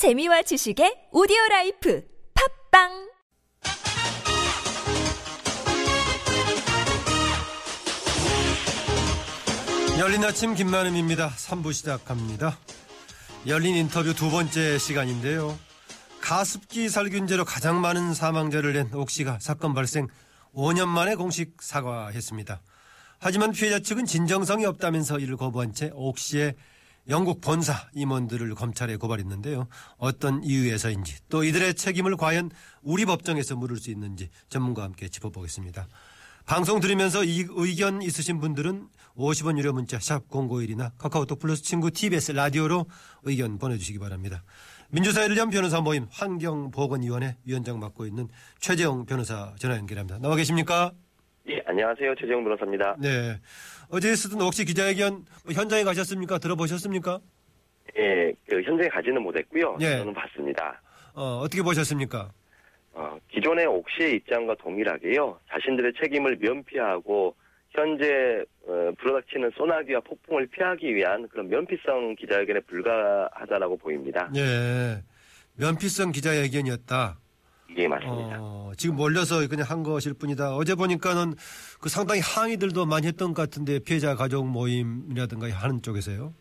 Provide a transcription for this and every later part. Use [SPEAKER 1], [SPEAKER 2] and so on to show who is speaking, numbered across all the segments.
[SPEAKER 1] 재미와 지식의 오디오 라이프 팟빵
[SPEAKER 2] 열린 아침 김만흠입니다. 3부 시작합니다. 열린 인터뷰 두 번째 시간인데요. 가습기 살균제로 가장 많은 사망자를 낸 옥시가 사건 발생 5년 만에 공식 사과했습니다. 하지만 피해자 측은 진정성이 없다면서 이를 거부한 채 옥시의 영국 본사 임원들을 검찰에 고발했는데요. 어떤 이유에서인지 또 이들의 책임을 과연 우리 법정에서 물을 수 있는지 전문가와 함께 짚어보겠습니다. 방송 들으면서 이 의견 있으신 분들은 50원 유료 문자 샵 051이나 카카오톡 플러스 친구 TBS 라디오로 의견 보내주시기 바랍니다. 민주사회를 위한 변호사 모임 환경보건위원회 위원장 맡고 있는 최재형 변호사 전화 연결합니다. 나와 계십니까?
[SPEAKER 3] 예, 안녕하세요. 최재형 변호사입니다.
[SPEAKER 2] 네. 어제 있었던 혹시 기자회견 현장에 가셨습니까? 들어보셨습니까?
[SPEAKER 3] 예, 그 현장에 가지는 못했고요.
[SPEAKER 2] 예.
[SPEAKER 3] 저는 봤습니다.
[SPEAKER 2] 어, 어떻게 보셨습니까?
[SPEAKER 3] 어, 기존의 옥시의 입장과 동일하게요. 자신들의 책임을 면피하고 현재 어, 불어닥치는 소나기와 폭풍을 피하기 위한 그런 면피성 기자회견에 불과하다라고 보입니다.
[SPEAKER 2] 예. 면피성 기자회견이었다.
[SPEAKER 3] 이게 맞습니다.
[SPEAKER 2] 어, 지금 몰려서 그냥 한 것일 뿐이다. 어제 보니까는 그 상당히 항의들도 많이 했던 것 같은데 피해자 가족 모임이라든가 하는 쪽에서요.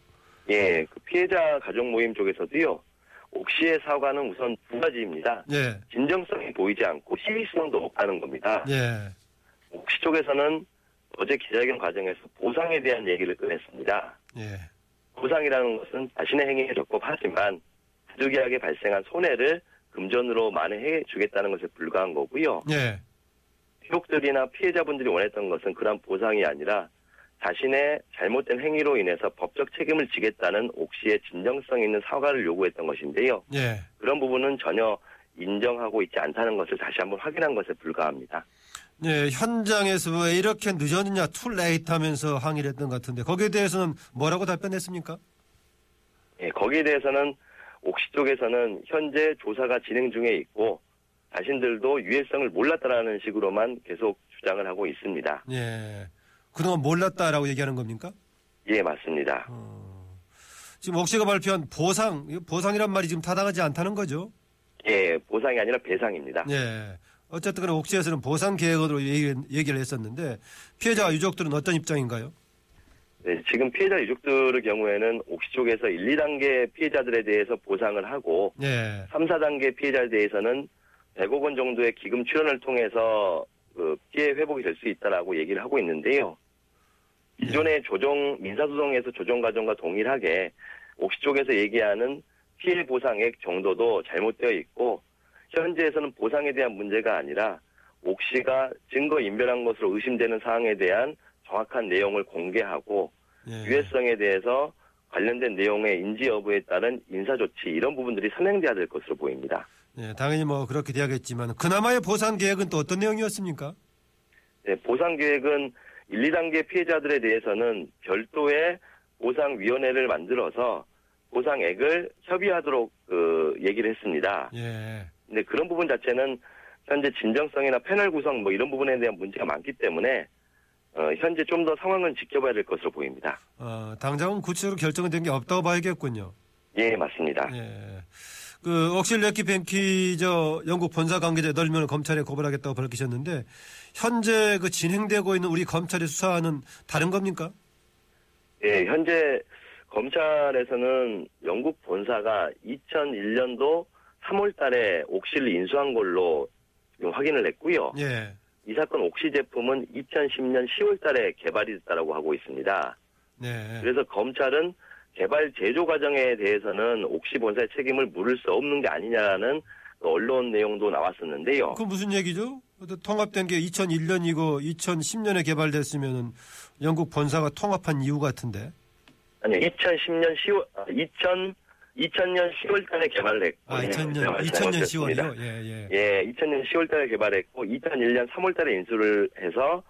[SPEAKER 3] 예, 그 피해자 가족 모임 쪽에서도요. 옥시의 사과는 우선 두 가지입니다.
[SPEAKER 2] 예.
[SPEAKER 3] 진정성이 보이지 않고 시의성도 없다는 겁니다.
[SPEAKER 2] 예.
[SPEAKER 3] 옥시 쪽에서는 어제 기자회견 과정에서 보상에 대한 얘기를 꺼냈습니다.
[SPEAKER 2] 예.
[SPEAKER 3] 보상이라는 것은 자신의 행위에 적법하지만 부득이하게 발생한 손해를 금전으로 만회해 주겠다는 것에 불과한 거고요.
[SPEAKER 2] 예.
[SPEAKER 3] 피복들이나 피해자분들이 원했던 것은 그런 보상이 아니라 자신의 잘못된 행위로 인해서 법적 책임을 지겠다는 옥시의 진정성 있는 사과를 요구했던 것인데요.
[SPEAKER 2] 예.
[SPEAKER 3] 그런 부분은 전혀 인정하고 있지 않다는 것을 다시 한번 확인한 것에 불과합니다.
[SPEAKER 2] 예, 현장에서 왜 이렇게 늦었느냐, too late 하면서 항의를 했던 것 같은데, 거기에 대해서는 뭐라고 답변했습니까?
[SPEAKER 3] 예, 거기에 대해서는 옥시 쪽에서는 현재 조사가 진행 중에 있고 자신들도 유해성을 몰랐다라는 식으로만 계속 주장을 하고 있습니다.
[SPEAKER 2] 예. 그동안 몰랐다라고 얘기하는 겁니까?
[SPEAKER 3] 예, 맞습니다.
[SPEAKER 2] 어. 지금 옥시가 발표한 보상, 이 보상이란 말이 지금 타당하지 않다는 거죠?
[SPEAKER 3] 예, 보상이 아니라 배상입니다.
[SPEAKER 2] 예. 어쨌든 옥시에서는 보상 계획으로 얘기- 얘기를 했었는데, 피해자 유족들은 어떤 입장인가요?
[SPEAKER 3] 네, 지금 피해자 유족들의 경우에는 옥시 쪽에서 1, 2단계 피해자들에 대해서 보상을 하고
[SPEAKER 2] 예.
[SPEAKER 3] 3, 4단계 피해자에 대해서는 100억 원 정도의 기금 출연을 통해서 그 피해 회복이 될 수 있다라고 얘기를 하고 있는데요. 기존의 조정 민사소송에서 조정 과정과 동일하게 옥시 쪽에서 얘기하는 피해 보상액 정도도 잘못되어 있고 현재에서는 보상에 대한 문제가 아니라 옥시가 증거 인멸한 것으로 의심되는 사항에 대한 정확한 내용을 공개하고
[SPEAKER 2] 예.
[SPEAKER 3] 유해성에 대해서 관련된 내용의 인지 여부에 따른 인사 조치 이런 부분들이 선행돼야 될 것으로 보입니다.
[SPEAKER 2] 예, 당연히 뭐 그렇게 돼야겠지만, 그나마의 보상 계획은 또 어떤 내용이었습니까?
[SPEAKER 3] 네, 보상 계획은 1, 2단계 피해자들에 대해서는 별도의 보상위원회를 만들어서 보상액을 협의하도록 그 얘기를 했습니다.
[SPEAKER 2] 예.
[SPEAKER 3] 근데 그런 부분 자체는 현재 진정성이나 패널 구성 뭐 이런 부분에 대한 문제가 많기 때문에 어, 현재 좀 더 상황은 지켜봐야 될 것으로 보입니다.
[SPEAKER 2] 어, 당장은 구체적으로 결정이 된게 없다고 봐야겠군요.
[SPEAKER 3] 예, 맞습니다.
[SPEAKER 2] 예. 그 옥실 레키 뱅키 저 영국 본사 관계자 널면 검찰에 고발하겠다고 밝히셨는데 현재 그 진행되고 있는 우리 검찰의 수사는 다른 겁니까?
[SPEAKER 3] 예, 현재 검찰에서는 영국 본사가 2001년도 3월 달에 옥시를 인수한 걸로 확인을 했고요.
[SPEAKER 2] 예.
[SPEAKER 3] 이 사건 옥시 제품은 2010년 10월 달에 개발이 됐다고 하고 있습니다.
[SPEAKER 2] 네.
[SPEAKER 3] 그래서 검찰은 개발 제조 과정에 대해서는 옥시 본사의 책임을 물을 수 없는 게 아니냐라는 그 언론 내용도 나왔었는데요.
[SPEAKER 2] 그 무슨 얘기죠? 통합된 게 2001년이고 2010년에 개발됐으면은 영국 본사가 통합한 이유 같은데.
[SPEAKER 3] 아니 2010년 10월 아, 2000 2000년 10월 달에 개발을 했고
[SPEAKER 2] 아,
[SPEAKER 3] 네,
[SPEAKER 2] 2000년,
[SPEAKER 3] 네,
[SPEAKER 2] 2000년
[SPEAKER 3] 잘못했습니다.
[SPEAKER 2] 10월이요? 예, 예.
[SPEAKER 3] 예, 2000년 10월 달에 개발했고 2001년 3월 달에 인수를 해서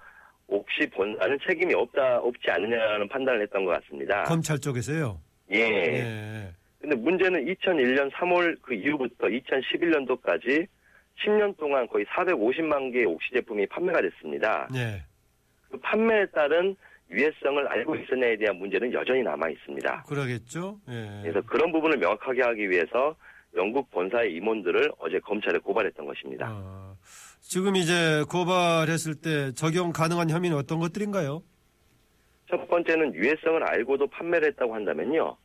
[SPEAKER 3] 옥시 본사는 책임이 없다 없지 않느냐는 판단을 했던 것 같습니다.
[SPEAKER 2] 검찰 쪽에서요?
[SPEAKER 3] 예.
[SPEAKER 2] 예.
[SPEAKER 3] 근데 문제는 2001년 3월 그 이후부터 2011년도까지 10년 동안 거의 450만 개의 옥시 제품이 판매가 됐습니다.
[SPEAKER 2] 예.
[SPEAKER 3] 그 판매에 따른 유해성을 알고 있었냐에 대한 문제는 여전히 남아 있습니다.
[SPEAKER 2] 그러겠죠? 예.
[SPEAKER 3] 그래서 그런 부분을 명확하게 하기 위해서 영국 본사의 임원들을 어제 검찰에 고발했던 것입니다.
[SPEAKER 2] 아, 지금 이제 고발했을 때 적용 가능한 혐의는 어떤 것들인가요?
[SPEAKER 3] 첫 번째는 유해성을 알고도 판매를 했다고 한다면요.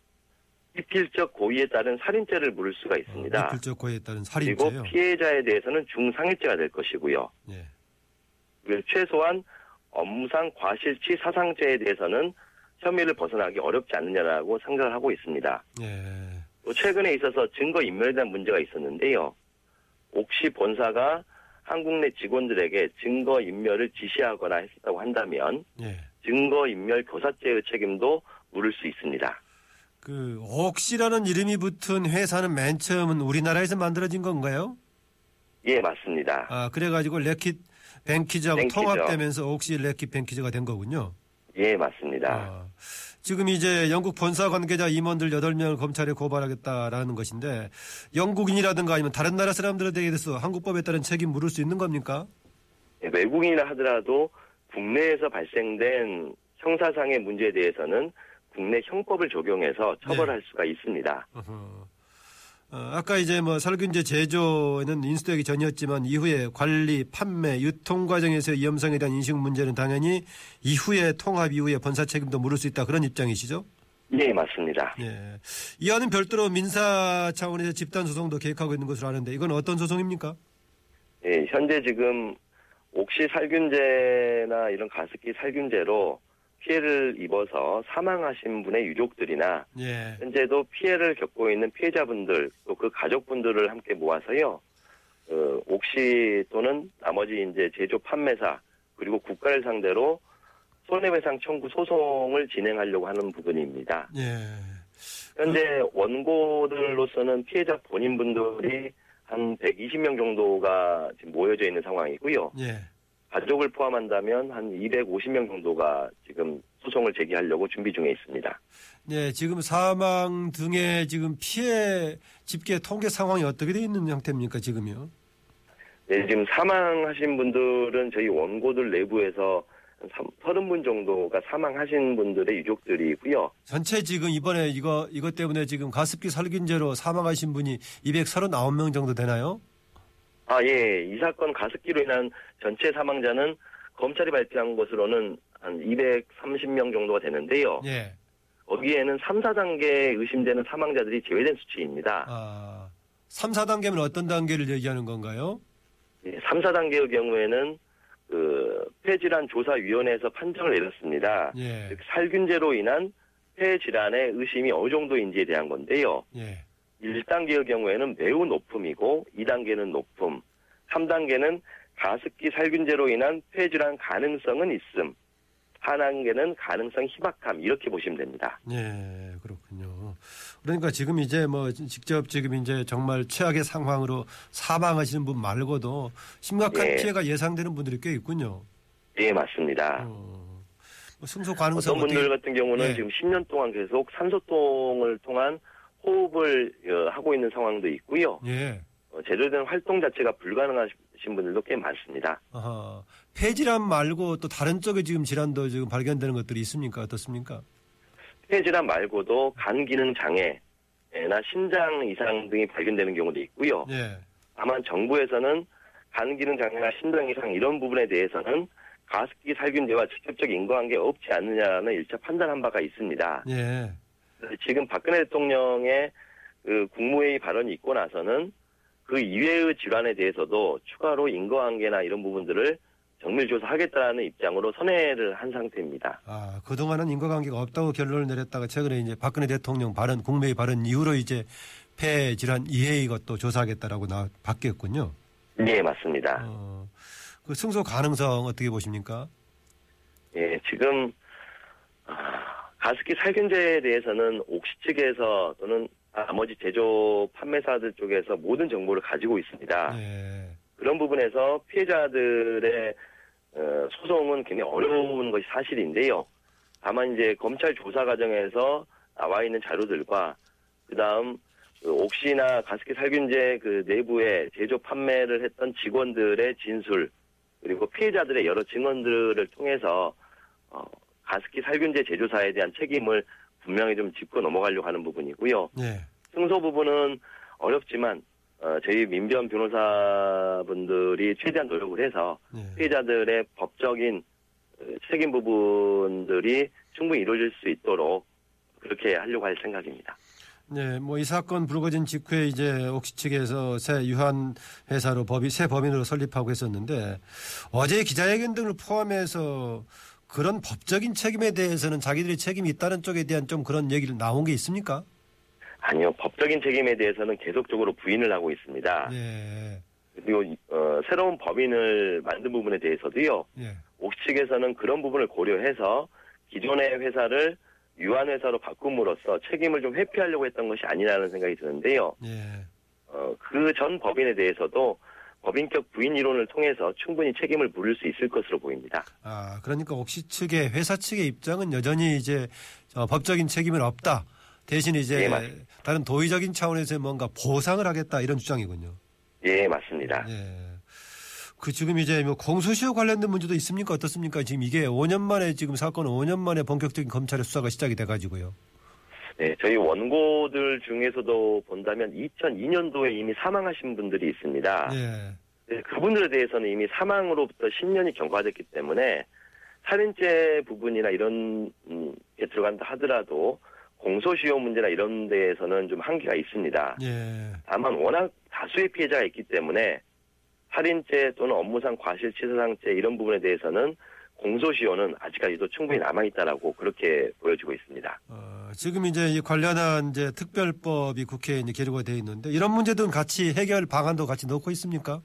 [SPEAKER 3] 미필적 고의에 따른 살인죄를 물을 수가 있습니다.
[SPEAKER 2] 미필적 고의에 따른
[SPEAKER 3] 그리고
[SPEAKER 2] 살인죄요.
[SPEAKER 3] 피해자에 대해서는 중상해죄가 될 것이고요.
[SPEAKER 2] 예.
[SPEAKER 3] 그리고 최소한 업무상 과실치 사상죄에 대해서는 혐의를 벗어나기 어렵지 않느냐라고 생각을 하고 있습니다.
[SPEAKER 2] 예.
[SPEAKER 3] 또 최근에 있어서 증거 인멸에 대한 문제가 있었는데요. 옥시 본사가 한국 내 직원들에게 증거 인멸을 지시하거나 했었다고 한다면
[SPEAKER 2] 예.
[SPEAKER 3] 증거 인멸 교사죄의 책임도 물을 수 있습니다.
[SPEAKER 2] 그 옥시라는 이름이 붙은 회사는 맨 처음은 우리나라에서 만들어진 건가요?
[SPEAKER 3] 예, 맞습니다.
[SPEAKER 2] 아, 그래가지고 레킷 뱅키즈하고
[SPEAKER 3] 뱅키즈.
[SPEAKER 2] 통합되면서 옥시 레킷 뱅키즈가 된 거군요.
[SPEAKER 3] 예, 맞습니다.
[SPEAKER 2] 아, 지금 이제 영국 본사 관계자 임원들 8명을 검찰에 고발하겠다라는 것인데 영국인이라든가 아니면 다른 나라 사람들에 대해서 한국법에 따른 책임 물을 수 있는 겁니까?
[SPEAKER 3] 예, 외국인이라 하더라도 국내에서 발생된 형사상의 문제에 대해서는 국내 형법을 적용해서 처벌할 수가 있습니다.
[SPEAKER 2] 어허. 어, 아까 이제 뭐 살균제 제조에는 인수되기 전이었지만 이후에 관리, 판매, 유통 과정에서의 위험성에 대한 인식 문제는 당연히 이후에 통합 이후에 본사 책임도 물을 수 있다 그런 입장이시죠?
[SPEAKER 3] 예, 맞습니다.
[SPEAKER 2] 예. 이와는 별도로 민사 차원에서 집단 소송도 계획하고 있는 것으로 아는데 이건 어떤 소송입니까?
[SPEAKER 3] 예, 현재 지금 옥시 살균제나 이런 가습기 살균제로 피해를 입어서 사망하신 분의 유족들이나
[SPEAKER 2] 예.
[SPEAKER 3] 현재도 피해를 겪고 있는 피해자분들 또 그 가족분들을 함께 모아서요. 어, 옥시 또는 나머지 이제 제조 판매사 그리고 국가를 상대로 손해배상 청구 소송을 진행하려고 하는 부분입니다.
[SPEAKER 2] 예.
[SPEAKER 3] 현재 원고들로서는 피해자 본인분들이 한 120명 정도가 지금 모여져 있는 상황이고요.
[SPEAKER 2] 예.
[SPEAKER 3] 가족을 포함한다면 한 250명 정도가 지금 소송을 제기하려고 준비 중에 있습니다.
[SPEAKER 2] 네, 지금 사망 등의 지금 피해 집계 통계 상황이 어떻게 되어 있는 형태입니까, 지금요?
[SPEAKER 3] 네, 지금 사망하신 분들은 저희 원고들 내부에서 한 30분 정도가 사망하신 분들의 유족들이고요.
[SPEAKER 2] 전체 지금 이번에 이거, 이것 때문에 지금 가습기 살균제로 사망하신 분이 239명 정도 되나요?
[SPEAKER 3] 아, 예. 이 사건 가습기로 인한 전체 사망자는 검찰이 발표한 것으로는 한 230명 정도가 되는데요.
[SPEAKER 2] 예.
[SPEAKER 3] 거기에는 3, 4단계 의심되는 사망자들이 제외된 수치입니다.
[SPEAKER 2] 아, 3, 4단계면 어떤 단계를 얘기하는 건가요?
[SPEAKER 3] 예, 3, 4단계의 경우에는 그 폐질환 조사위원회에서 판정을 내렸습니다.
[SPEAKER 2] 예.
[SPEAKER 3] 즉 살균제로 인한 폐질환의 의심이 어느 정도인지에 대한 건데요.
[SPEAKER 2] 예.
[SPEAKER 3] 1단계의 경우에는 매우 높음이고 2단계는 높음, 3단계는 가습기 살균제로 인한 폐질환 가능성은 있음, 4단계는 가능성 희박함 이렇게 보시면 됩니다.
[SPEAKER 2] 예, 그렇군요. 그러니까 지금 이제 뭐 직접 지금 이제 정말 최악의 상황으로 사망하시는 분 말고도 심각한
[SPEAKER 3] 예.
[SPEAKER 2] 피해가 예상되는 분들이 꽤 있군요.
[SPEAKER 3] 예, 맞습니다.
[SPEAKER 2] 어, 뭐 승소 가능성
[SPEAKER 3] 어떤 분들
[SPEAKER 2] 어떻게-
[SPEAKER 3] 같은 경우는
[SPEAKER 2] 예.
[SPEAKER 3] 지금 10년 동안 계속 산소통을 통한 호흡을 어, 하고 있는 상황도 있고요.
[SPEAKER 2] 예.
[SPEAKER 3] 어, 제대로 된 활동 자체가 불가능하신 분들도 꽤 많습니다.
[SPEAKER 2] 아하. 폐질환 말고 또 다른 쪽에 지금 질환도 지금 발견되는 것들이 있습니까? 어떻습니까?
[SPEAKER 3] 폐질환 말고도 간 기능 장애나 신장 이상 등이 발견되는 경우도 있고요.
[SPEAKER 2] 예.
[SPEAKER 3] 다만 정부에서는 간 기능 장애나 신장 이상 이런 부분에 대해서는 가습기 살균제와 직접적 인과관계 없지 않느냐는 일차 판단한 바가 있습니다.
[SPEAKER 2] 예.
[SPEAKER 3] 지금 박근혜 대통령의 그 국무회의 발언이 있고 나서는 그 이외의 질환에 대해서도 추가로 인과관계나 이런 부분들을 정밀 조사하겠다는 입장으로 선회를 한 상태입니다.
[SPEAKER 2] 아, 그동안은 인과관계가 없다고 결론을 내렸다가 최근에 이제 박근혜 대통령 발언, 국무회의 발언 이후로 이제 폐 질환 이해의 것도 조사하겠다라고 나 바뀌었군요.
[SPEAKER 3] 예, 맞습니다.
[SPEAKER 2] 어, 그 승소 가능성 어떻게 보십니까?
[SPEAKER 3] 예, 지금 아, 가습기 살균제에 대해서는 옥시 측에서 또는 나머지 제조 판매사들 쪽에서 모든 정보를 가지고 있습니다.
[SPEAKER 2] 예.
[SPEAKER 3] 그런 부분에서 피해자들의 어, 소송은 굉장히 어려운 것이 사실인데요. 다만 이제 검찰 조사 과정에서 나와 있는 자료들과 그 다음 옥시나 가습기 살균제 그 내부에 제조 판매를 했던 직원들의 진술 그리고 피해자들의 여러 증언들을 통해서 어, 가습기 살균제 제조사에 대한 책임을 분명히 좀 짚고 넘어가려고 하는 부분이고요.
[SPEAKER 2] 예.
[SPEAKER 3] 승소 부분은 어렵지만 어, 저희 민변 변호사분들이 최대한 노력을 해서
[SPEAKER 2] 예.
[SPEAKER 3] 피해자들의 법적인 어, 책임 부분들이 충분히 이루어질 수 있도록 그렇게 하려고 할 생각입니다.
[SPEAKER 2] 네, 뭐 이 사건 불거진 직후에 이제 옥시 측에서 새 유한 회사로 법이 새 법인으로 설립하고 했었는데 어제 기자회견 등을 포함해서 그런 법적인 책임에 대해서는 자기들이 책임이 있다는 쪽에 대한 좀 그런 얘기를 나온 게 있습니까?
[SPEAKER 3] 아니요, 법적인 책임에 대해서는 계속적으로 부인을 하고 있습니다.
[SPEAKER 2] 예,
[SPEAKER 3] 그리고 어, 새로운 법인을 만든 부분에 대해서도요.
[SPEAKER 2] 예,
[SPEAKER 3] 옥시 측에서는 그런 부분을 고려해서 기존의 회사를 유한 회사로 바꿈으로써 책임을 좀 회피하려고 했던 것이 아니라는 생각이 드는데요.
[SPEAKER 2] 예.
[SPEAKER 3] 어, 그 전 법인에 대해서도 법인격 부인 이론을 통해서 충분히 책임을 물을 수 있을 것으로 보입니다.
[SPEAKER 2] 아, 그러니까 옥시 측의 회사 측의 입장은 여전히 이제 어, 법적인 책임은 없다. 대신 이제
[SPEAKER 3] 예, 맞습니다.
[SPEAKER 2] 다른 도의적인 차원에서 뭔가 보상을 하겠다 이런 주장이군요.
[SPEAKER 3] 예, 맞습니다.
[SPEAKER 2] 예. 그 지금 이제 뭐 공소시효 관련된 문제도 있습니까? 어떻습니까? 지금 이게 5년 만에 지금 사건 5년 만에 본격적인 검찰의 수사가 시작이 돼 가지고요.
[SPEAKER 3] 네, 저희 원고들 중에서도 본다면 2002년도에 이미 사망하신 분들이 있습니다.
[SPEAKER 2] 예.
[SPEAKER 3] 네, 그분들에 대해서는 이미 사망으로부터 10년이 경과됐기 때문에 살인죄 부분이나 이런 음, 게 들어간다 하더라도 공소시효 문제나 이런 데에서는 좀 한계가 있습니다.
[SPEAKER 2] 예.
[SPEAKER 3] 다만 워낙 다수의 피해자가 있기 때문에 살인죄 또는 업무상 과실치사상죄 이런 부분에 대해서는 공소시효는 아직까지도 충분히 남아있다라고 그렇게 보여지고 있습니다.
[SPEAKER 2] 어, 지금 이제 이 관련한 이제 특별법이 국회에 이제 계류가 돼 있는데 이런 문제들은 같이 해결 방안도 같이 넣고 있습니까?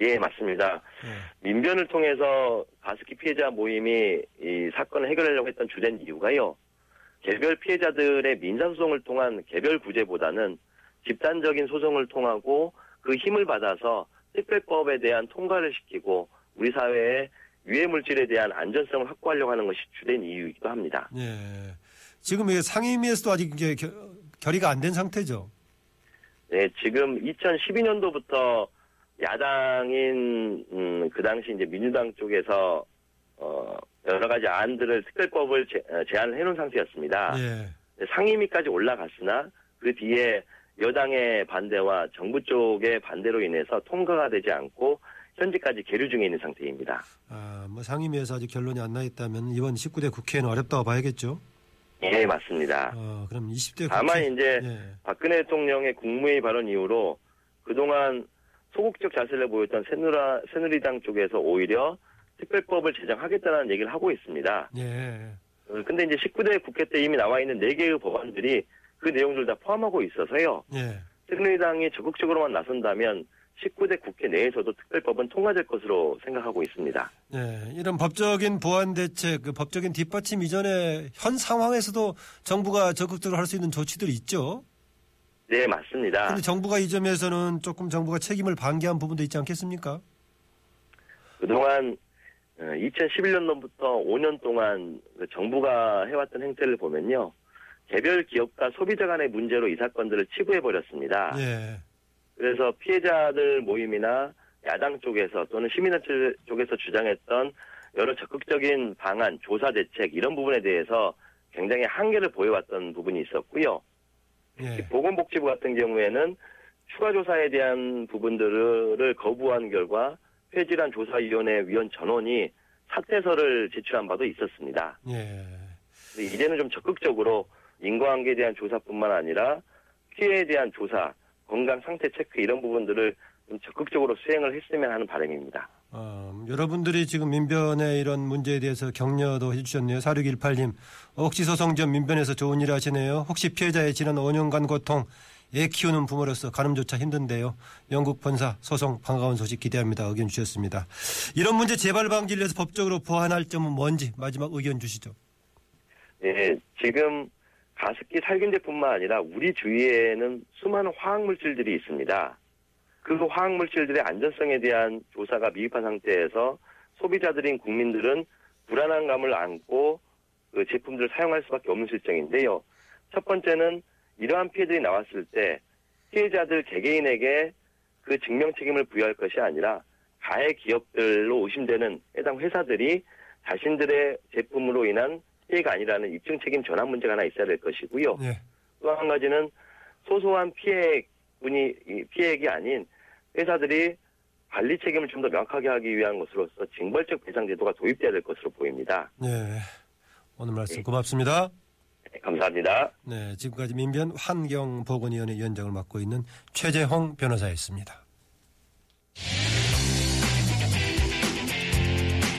[SPEAKER 3] 예, 맞습니다.
[SPEAKER 2] 예.
[SPEAKER 3] 민변을 통해서 가습기 피해자 모임이 이 사건을 해결하려고 했던 주된 이유가요. 개별 피해자들의 민사소송을 통한 개별 구제보다는 집단적인 소송을 통하고 그 힘을 받아서 특별법에 대한 통과를 시키고 우리 사회에 유해 물질에 대한 안전성을 확보하려고 하는 것이 주된 이유이기도 합니다.
[SPEAKER 2] 예. 지금 이게 상임위에서도 아직 이제 겨- 결의가 안 된 상태죠.
[SPEAKER 3] 네, 지금 2012년도부터 야당인 음, 그 당시 이제 민주당 쪽에서 어, 여러 가지 안들을 특별법을 제, 어, 제안을 해놓은 상태였습니다.
[SPEAKER 2] 예.
[SPEAKER 3] 상임위까지 올라갔으나 그 뒤에 여당의 반대와 정부 쪽의 반대로 인해서 통과가 되지 않고 현재까지 계류 중에 있는 상태입니다.
[SPEAKER 2] 아, 뭐 상임위에서 아직 결론이 안 나 있다면 이번 19대 국회에는 어렵다고 봐야겠죠.
[SPEAKER 3] 예, 맞습니다.
[SPEAKER 2] 어, 그럼 20대 국회.
[SPEAKER 3] 다만 이제
[SPEAKER 2] 예.
[SPEAKER 3] 박근혜 대통령의 국무회의 발언 이후로 그동안 소극적 자세를 보였던 새누라, 새누리당 쪽에서 오히려 특별법을 제정하겠다는 얘기를 하고 있습니다.
[SPEAKER 2] 예.
[SPEAKER 3] 어, 근데 이제 19대 국회 때 이미 나와 있는 4개의 법안들이 그 내용들 다 포함하고 있어서요.
[SPEAKER 2] 예.
[SPEAKER 3] 새누리당이 적극적으로만 나선다면 19대 국회 내에서도 특별법은 통과될 것으로 생각하고 있습니다.
[SPEAKER 2] 예, 이런 법적인 보완 대책, 그 법적인 뒷받침 이전에 현 상황에서도 정부가 적극적으로 할 수 있는 조치들이 있죠.
[SPEAKER 3] 네, 맞습니다.
[SPEAKER 2] 그런데 정부가 이 점에서는 조금 정부가 책임을 방기한 부분도 있지 않겠습니까?
[SPEAKER 3] 그동안 2011년도부터 5년 동안 그 정부가 해왔던 행태를 보면요. 개별 기업과 소비자 간의 문제로 이 사건들을 치부해버렸습니다.
[SPEAKER 2] 예.
[SPEAKER 3] 그래서 피해자들 모임이나 야당 쪽에서 또는 시민단체 쪽에서 주장했던 여러 적극적인 방안, 조사 대책 이런 부분에 대해서 굉장히 한계를 보여왔던 부분이 있었고요.
[SPEAKER 2] 예.
[SPEAKER 3] 보건복지부 같은 경우에는 추가 조사에 대한 부분들을 거부한 결과 폐질환 조사위원회 위원 전원이 사퇴서를 제출한 바도 있었습니다.
[SPEAKER 2] 예.
[SPEAKER 3] 이제는 좀 적극적으로 인과관계에 대한 조사뿐만 아니라 피해에 대한 조사, 건강 상태 체크 이런 부분들을 좀 적극적으로 수행을 했으면 하는 바람입니다.
[SPEAKER 2] 어, 여러분들이 지금 민변의 이런 문제에 대해서 격려도 해주셨네요. 4618님. 혹시 소송 전 민변에서 좋은 일 하시네요. 혹시 피해자의 지난 5년간 고통, 애 키우는 부모로서 가늠조차 힘든데요. 영국 본사 소송 반가운 소식 기대합니다. 의견 주셨습니다. 이런 문제 재발 방지를 위해서 법적으로 보완할 점은 뭔지 마지막 의견 주시죠.
[SPEAKER 3] 예, 지금 가습기 살균제뿐만 아니라 우리 주위에는 수많은 화학물질들이 있습니다. 그 화학물질들의 안전성에 대한 조사가 미흡한 상태에서 소비자들인 국민들은 불안한 감을 안고 그 제품들을 사용할 수밖에 없는 실정인데요. 첫 번째는 이러한 피해들이 나왔을 때 피해자들 개개인에게 그 증명 책임을 부여할 것이 아니라 가해 기업들로 의심되는 해당 회사들이 자신들의 제품으로 인한 피해가 아니라는 입증 책임 전환 문제가 하나 있어야 될 것이고요.
[SPEAKER 2] 예.
[SPEAKER 3] 또한 가지는 소소한 피해 분이 이 피해액이 아닌 회사들이 관리 책임을 좀 더 명확하게 하기 위한 것으로서 징벌적 배상 제도가 도입돼야 될 것으로 보입니다.
[SPEAKER 2] 네. 오늘 말씀 고맙습니다.
[SPEAKER 3] 네, 감사합니다.
[SPEAKER 2] 네, 지금까지 민변 환경보건위원회 위원장을 맡고 있는 최재홍 변호사였습니다.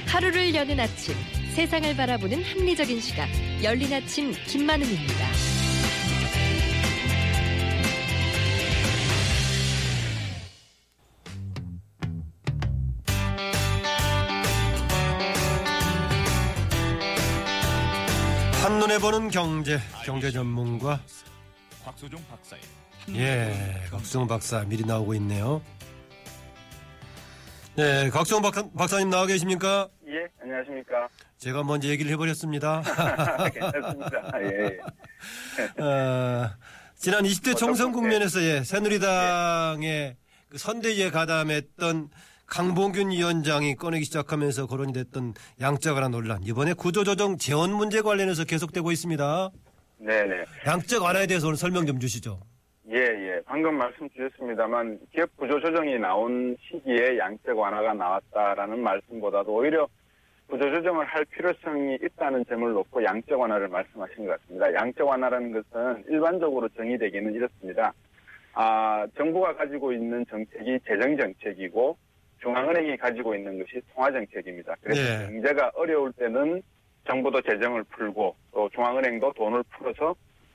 [SPEAKER 1] 하루를 여는 아침 세상을 바라보는 합리적인 시각 열린 아침 김만은입니다.
[SPEAKER 2] 한눈에 보는 경제, 경제 전문가.
[SPEAKER 4] 곽소종 박사의
[SPEAKER 2] 예, 박수홍 박사 미리 나오고 있네요. 네, 박사, 박사님 나와 계십니까?
[SPEAKER 5] 예, 안녕하십니까.
[SPEAKER 2] 제가 먼저 얘기를 해버렸습니다.
[SPEAKER 5] 괜찮습니다. 예, 예.
[SPEAKER 2] 어, 지난 20대 총선 국면에서 예, 새누리당의 그 선대위에 가담했던 강봉균 위원장이 꺼내기 시작하면서 거론이 됐던 양적 완화 논란. 이번에 구조조정 재원 문제 관련해서 계속되고 있습니다.
[SPEAKER 5] 네네.
[SPEAKER 2] 양적 완화에 대해서 오늘 설명 좀 주시죠.
[SPEAKER 5] 예, 예. 방금 말씀 주셨습니다만, 기업 구조조정이 나온 시기에 양적 완화가 나왔다라는 말씀보다도 오히려 구조조정을 할 필요성이 있다는 점을 놓고 양적 완화를 말씀하신 것 같습니다. 양적 완화라는 것은 일반적으로 정의되기는 이렇습니다. 아, 정부가 가지고 있는 정책이 재정정책이고, 중앙은행이 가지고 있는 것이 통화정책입니다. 그래서
[SPEAKER 2] 네.
[SPEAKER 5] 경제가 어려울 때는 정부도 재정을 풀고 또 중앙은행도 돈을 풀어서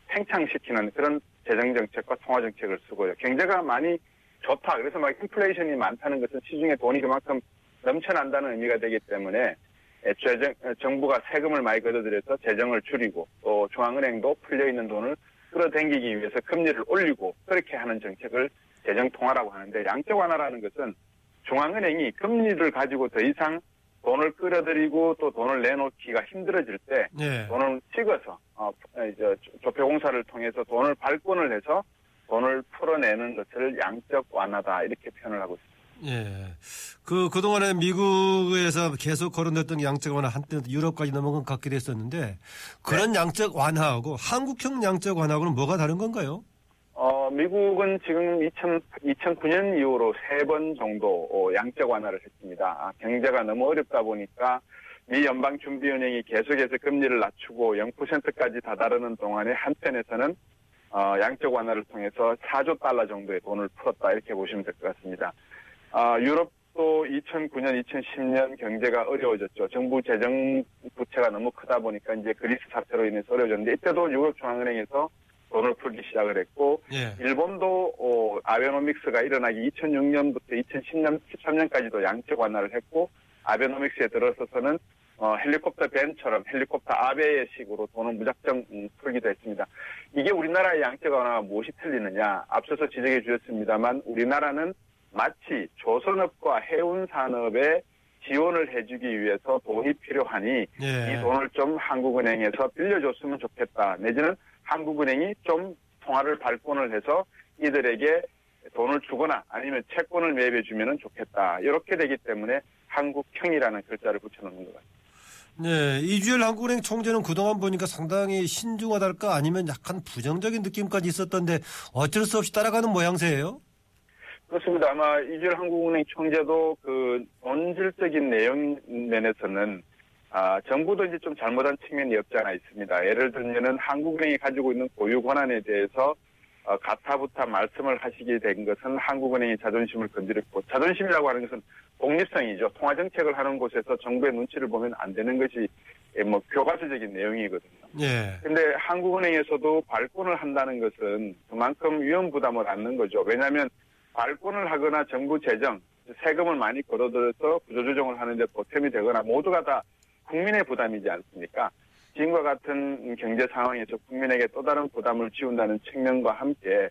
[SPEAKER 5] 팽창시키는 그런 재정정책과 통화정책을 쓰고요. 경제가 많이 좋다. 그래서 막 인플레이션이 많다는 것은 시중에 돈이 그만큼 넘쳐난다는 의미가 되기 때문에 애초에 정- 정부가 세금을 많이 걷어들여서 재정을 줄이고 또 중앙은행도 풀려있는 돈을 끌어당기기 위해서 금리를 올리고 그렇게 하는 정책을 재정 통화라고 하는데 양적 완화라는 것은 중앙은행이 금리를 가지고 더 이상 돈을 끌어들이고 또 돈을 내놓기가 힘들어질 때
[SPEAKER 2] 예.
[SPEAKER 5] 돈을 찍어서 어, 이제 조폐공사를 통해서 돈을 발권을 해서 돈을 풀어내는 것을 양적 완화다 이렇게 표현을 하고 있습니다.
[SPEAKER 2] 예. 그, 그동안에 미국에서 계속 거론됐던 양적 완화 한때 유럽까지 넘어간 것 같기도 했었는데 그런 양적 완화하고 한국형 양적 완화하고는 뭐가 다른 건가요?
[SPEAKER 5] 어, 미국은 지금 2000, 2009년 이후로 세 번 정도 어, 양적 완화를 했습니다. 아, 경제가 너무 어렵다 보니까 미 연방준비은행이 계속해서 금리를 낮추고 0%까지 다다르는 동안에 한편에서는 어, 양적 완화를 통해서 4조 달러 정도의 돈을 풀었다 이렇게 보시면 될 것 같습니다. 아, 유럽도 2009년, 2010년 경제가 어려워졌죠. 정부 재정 부채가 너무 크다 보니까 이제 그리스 사태로 인해서 어려워졌는데 이때도 유럽 중앙은행에서 돈을 풀기 시작을 했고
[SPEAKER 2] 예.
[SPEAKER 5] 일본도 어, 아베노믹스가 일어나기 2006년부터 2010년, 13년까지도 양적 완화를 했고 아베노믹스에 들어서서는 어, 헬리콥터 벤처럼 헬리콥터 아베의 식으로 돈을 무작정 음, 풀기도 했습니다. 이게 우리나라의 양적 완화가 무엇이 틀리느냐? 앞서서 지적해 주셨습니다만 우리나라는 마치 조선업과 해운 산업에 지원을 해주기 위해서 돈이 필요하니
[SPEAKER 2] 예.
[SPEAKER 5] 이 돈을 좀 한국은행에서 빌려줬으면 좋겠다. 내지는 한국은행이 좀 통화를 발권을 해서 이들에게 돈을 주거나 아니면 채권을 매입해 주면 좋겠다. 이렇게 되기 때문에 한국형이라는 글자를 붙여놓는 것 같습니다.
[SPEAKER 2] 네, 이주열 한국은행 총재는 그동안 보니까 상당히 신중하달까 아니면 약간 부정적인 느낌까지 있었던데 어쩔 수 없이 따라가는 모양새예요.
[SPEAKER 5] 그렇습니다. 아마 이주열 한국은행 총재도 그 본질적인 내용 면에서는 아, 정부도 이제 좀 잘못한 측면이 없지 않아 있습니다. 예를 들면은 한국은행이 가지고 있는 고유 권한에 대해서 어, 가타부타 말씀을 하시게 된 것은 한국은행의 자존심을 건드렸고 자존심이라고 하는 것은 독립성이죠. 통화정책을 하는 곳에서 정부의 눈치를 보면 안 되는 것이 예, 뭐 교과서적인 내용이거든요.
[SPEAKER 2] 예.
[SPEAKER 5] 근데 한국은행에서도 발권을 한다는 것은 그만큼 위험 부담을 안는 거죠. 왜냐하면 발권을 하거나 정부 재정, 세금을 많이 걸어들여서 구조조정을 하는데 보탬이 되거나 모두가 다 국민의 부담이지 않습니까? 지금과 같은 경제 상황에서 국민에게 또 다른 부담을 지운다는 측면과 함께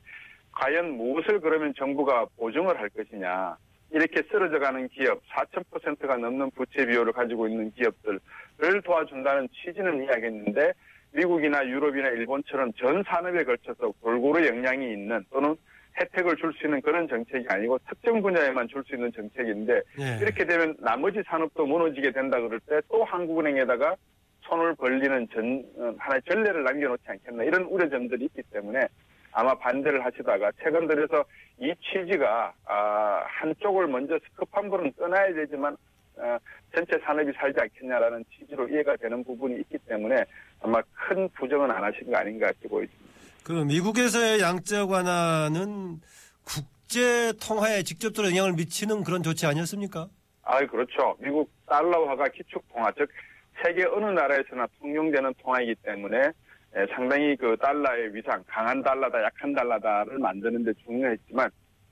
[SPEAKER 5] 과연 무엇을 그러면 정부가 보증을 할 것이냐. 이렇게 쓰러져가는 기업, 4,000%가 넘는 부채 비율을 가지고 있는 기업들을 도와준다는 취지는 이야기했는데 미국이나 유럽이나 일본처럼 전 산업에 걸쳐서 골고루 영향이 있는 또는 혜택을 줄 수 있는 그런 정책이 아니고 특정 분야에만 줄 수 있는 정책인데
[SPEAKER 2] 예.
[SPEAKER 5] 이렇게 되면 나머지 산업도 무너지게 된다 그럴 때 또 한국은행에다가 손을 벌리는 전 어, 하나의 전례를 남겨놓지 않겠나 이런 우려점들이 있기 때문에 아마 반대를 하시다가 최근 들어서 이 취지가 아, 한쪽을 먼저 급한 불은 끊어야 되지만 어, 전체 산업이 살지 않겠냐라는 취지로 이해가 되는 부분이 있기 때문에 아마 큰 부정은 안 하신 거 아닌가 이렇게 보입니다.
[SPEAKER 2] 그 미국에서의 양적 완화는 국제 통화에 직접적으로 영향을 미치는 그런 조치 아니었습니까?
[SPEAKER 5] 아, 그렇죠. 미국 달러화가 기축 통화, 즉 세계 어느 나라에서나 통용되는 통화이기 때문에 에, 상당히 그 달러의 위상, 강한 달러다, 약한 달러다를 만드는 데 중요했지만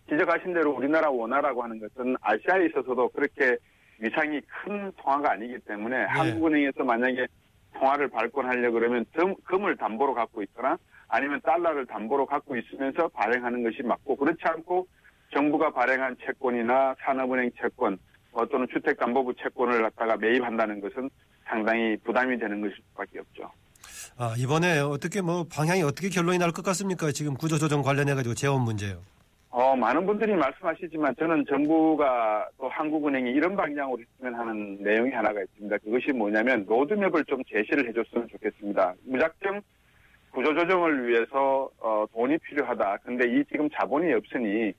[SPEAKER 5] 지적하신 대로 우리나라 원화라고 하는 것은 아시아에 있어서도 그렇게 위상이 큰 통화가 아니기 때문에 한국은행에서 만약에 통화를 발권하려 그러면 점- 금을 담보로 갖고 있거나 아니면 달러를 담보로 갖고 있으면서 발행하는 것이 맞고 그렇지 않고 정부가 발행한 채권이나 산업은행 채권 어, 또는 주택담보부 채권을 갖다가 매입한다는 것은 상당히 부담이 되는 것일 수밖에 없죠.
[SPEAKER 2] 아, 이번에 어떻게 뭐 방향이 어떻게 결론이 날 것 같습니까? 지금 구조조정 관련해가지고 재원 문제요.
[SPEAKER 5] 어, 많은 분들이 말씀하시지만 저는 정부가 또 한국은행이 이런 방향으로 했으면 하는 내용이 하나가 있습니다. 그것이 뭐냐면 로드맵을 좀 제시를 해줬으면 좋겠습니다. 무작정 구조조정을 위해서 어, 돈이 필요하다. 근데 이 지금 자본이 없으니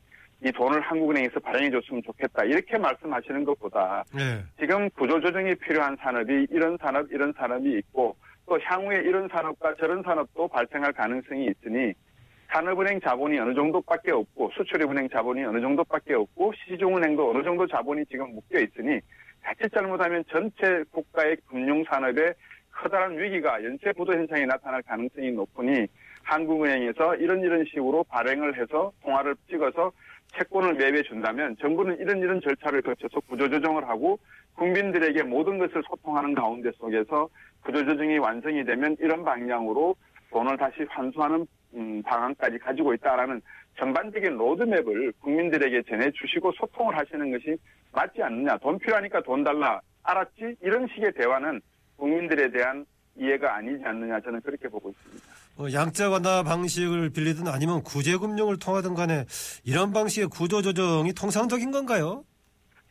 [SPEAKER 5] 이 돈을 한국은행에서 발행해 줬으면 좋겠다. 이렇게 말씀하시는 것보다
[SPEAKER 2] 예.
[SPEAKER 5] 지금 구조조정이 필요한 산업이 이런 산업, 이런 산업이 있고 또 향후에 이런 산업과 저런 산업도 발생할 가능성이 있으니 산업은행 자본이 어느 정도밖에 없고 수출입은행 자본이 어느 정도밖에 없고 시중은행도 어느 정도 자본이 지금 묶여 있으니 자칫 잘못하면 전체 국가의 금융산업에 커다란 위기가 연쇄 부도 현상이 나타날 가능성이 높으니 한국은행에서 이런 이런 식으로 발행을 해서 통화를 찍어서 채권을 매입해 준다면 정부는 이런 이런 절차를 거쳐서 구조조정을 하고 국민들에게 모든 것을 소통하는 가운데 속에서 구조조정이 완성이 되면 이런 방향으로 돈을 다시 환수하는 음, 방안까지 가지고 있다라는 전반적인 로드맵을 국민들에게 전해주시고 소통을 하시는 것이 맞지 않느냐. 돈 필요하니까 돈 달라. 알았지? 이런 식의 대화는 국민들에 대한 이해가 아니지 않느냐. 저는 그렇게 보고 있습니다.
[SPEAKER 2] 뭐 양자 완화 방식을 빌리든 아니면 구제금융을 통하든 간에 이런 방식의 구조조정이 통상적인 건가요?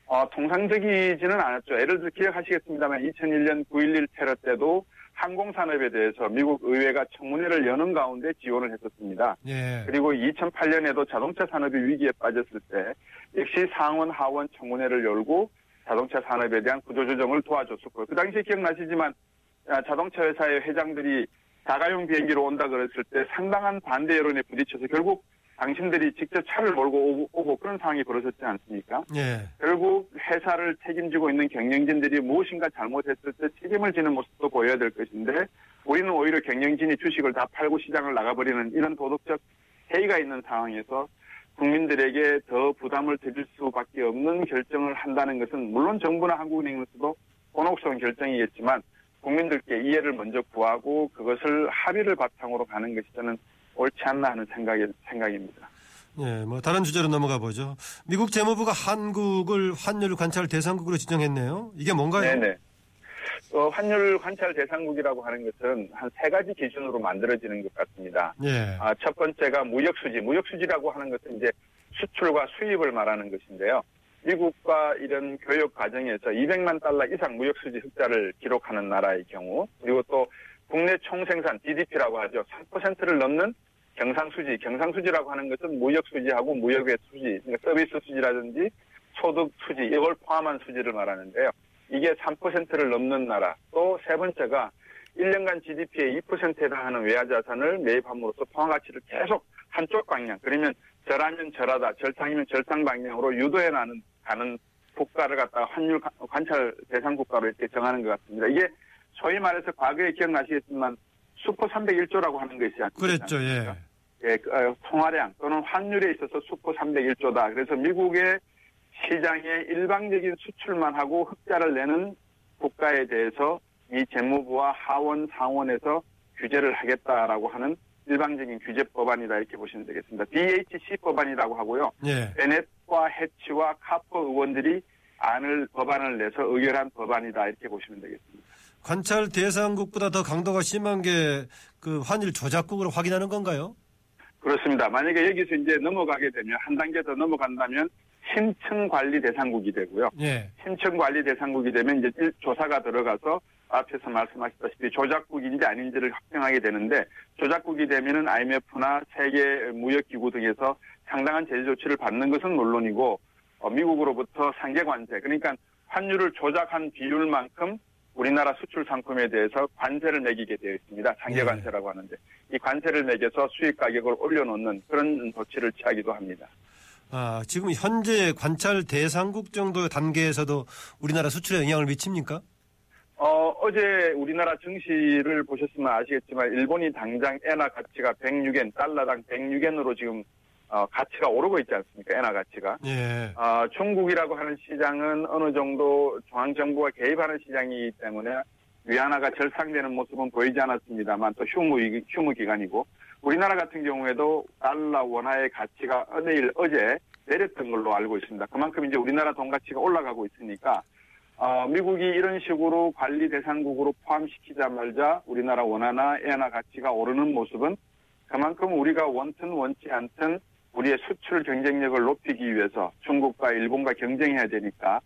[SPEAKER 5] 어, 통상적이지는 않았죠. 예를 들어 기억하시겠습니다만 2001년 9.11 테러 때도 항공산업에 대해서 미국 의회가 청문회를 여는 가운데 지원을 했었습니다.
[SPEAKER 2] 예.
[SPEAKER 5] 그리고 2008년에도 자동차 산업이 위기에 빠졌을 때 역시 상원 하원 청문회를 열고 자동차 산업에 대한 구조조정을 도와줬었고 그 당시에 기억나시지만 아, 자동차 회사의 회장들이 자가용 비행기로 온다 그랬을 때 상당한 반대 여론에 부딪혀서 결국 당신들이 직접 차를 몰고 오고, 오고 그런 상황이 벌어졌지 않습니까?
[SPEAKER 2] 예.
[SPEAKER 5] 결국 회사를 책임지고 있는 경영진들이 무엇인가 잘못했을 때 책임을 지는 모습도 보여야 될 것인데 우리는 오히려 경영진이 주식을 다 팔고 시장을 나가버리는 이런 도덕적 해이가 있는 상황에서 국민들에게 더 부담을 드릴 수밖에 없는 결정을 한다는 것은 물론 정부나 한국은행에서도 곤혹스러운 결정이겠지만 국민들께 이해를 먼저 구하고 그것을 합의를 바탕으로 가는 것이 저는 옳지 않나 하는 생각이, 생각입니다.
[SPEAKER 2] 예, 뭐 다른 주제로 넘어가 보죠. 미국 재무부가 한국을 환율 관찰 대상국으로 지정했네요. 이게 뭔가요?
[SPEAKER 5] 네네. 어, 환율 관찰 대상국이라고 하는 것은 한 세 가지 기준으로 만들어지는 것 같습니다.
[SPEAKER 2] 예.
[SPEAKER 5] 아, 첫 번째가 무역 수지. 무역 수지라고 하는 것은 이제 수출과 수입을 말하는 것인데요. 미국과 이런 교역 과정에서 200만 달러 이상 무역 수지 흑자를 기록하는 나라의 경우, 그리고 또 국내 총생산 GDP라고 하죠. 3%를 넘는 경상수지. 경상수지라고 하는 것은 무역수지하고 무역외 수지, 그러니까 서비스 수지라든지 소득 수지, 이걸 포함한 수지를 말하는데요. 이게 3%를 넘는 나라. 또 세 번째가 1년간 GDP의 2%에 해당하는 외화 자산을 매입함으로써 통화 가치를 계속 한쪽 방향, 그러면 절하면 절하다, 절상이면 절상 방향으로 유도해 나는 가는 국가를 갖다가 환율 가- 관찰 대상 국가로 이렇게 정하는 것 같습니다. 이게 소위 말해서 과거에 기억나시겠지만 슈퍼 301조라고 하는 것이 않습니까?
[SPEAKER 2] 그랬죠. 예.
[SPEAKER 5] 예, 그, 어, 통화량 또는 환율에 있어서 슈퍼 301조다. 그래서 미국의 시장에 일방적인 수출만 하고 흑자를 내는 국가에 대해서 이 재무부와 하원, 상원에서 규제를 하겠다라고 하는 일방적인 규제 법안이다 이렇게 보시면 되겠습니다. DHC 법안이라고 하고요.
[SPEAKER 2] 예.
[SPEAKER 5] 베넷과 해치와 카퍼 의원들이 안을 법안을 내서 의결한 법안이다 이렇게 보시면 되겠습니다.
[SPEAKER 2] 관찰 대상국보다 더 강도가 심한 게 그 환율 조작국으로 확인하는 건가요?
[SPEAKER 5] 그렇습니다. 만약에 여기서 이제 넘어가게 되면 한 단계 더 넘어간다면 심층 관리 대상국이 되고요.
[SPEAKER 2] 예.
[SPEAKER 5] 심층 관리 대상국이 되면 이제 일- 조사가 들어가서 앞에서 말씀하셨다시피 조작국인지 아닌지를 확정하게 되는데 조작국이 되면은 IMF나 세계 무역기구 등에서 상당한 제재 조치를 받는 것은 물론이고 어, 미국으로부터 상계 관세 그러니까 환율을 조작한 비율만큼 우리나라 수출 상품에 대해서 관세를 매기게 되어 있습니다. 상계
[SPEAKER 2] 네.
[SPEAKER 5] 관세라고 하는데 이 관세를 매겨서 수입 가격을 올려놓는 그런 조치를 취하기도 합니다.
[SPEAKER 2] 아, 지금 현재 관찰 대상국 정도의 단계에서도 우리나라 수출에 영향을 미칩니까?
[SPEAKER 5] 어, 어제 우리나라 증시를 보셨으면 아시겠지만 일본이 당장 엔화 가치가 106엔, 달러당 106엔으로 지금 어, 가치가 오르고 있지 않습니까? 엔화 가치가.
[SPEAKER 2] 예.
[SPEAKER 5] 어, 중국이라고 하는 시장은 어느 정도 중앙정부가 개입하는 시장이기 때문에 위안화가 절상되는 모습은 보이지 않았습니다만 또 휴무, 휴무 기간이고 우리나라 같은 경우에도 달러 원화의 가치가 어내일 어제 내렸던 걸로 알고 있습니다. 그만큼 이제 우리나라 돈 가치가 올라가고 있으니까 어, 미국이 이런 식으로 관리 대상국으로 포함시키자마자 우리나라 원화나 엔화 가치가 오르는 모습은 그만큼 우리가 원튼 원치 않든 우리의 수출 경쟁력을 높이기 위해서 중국과 일본과 경쟁해야 되니까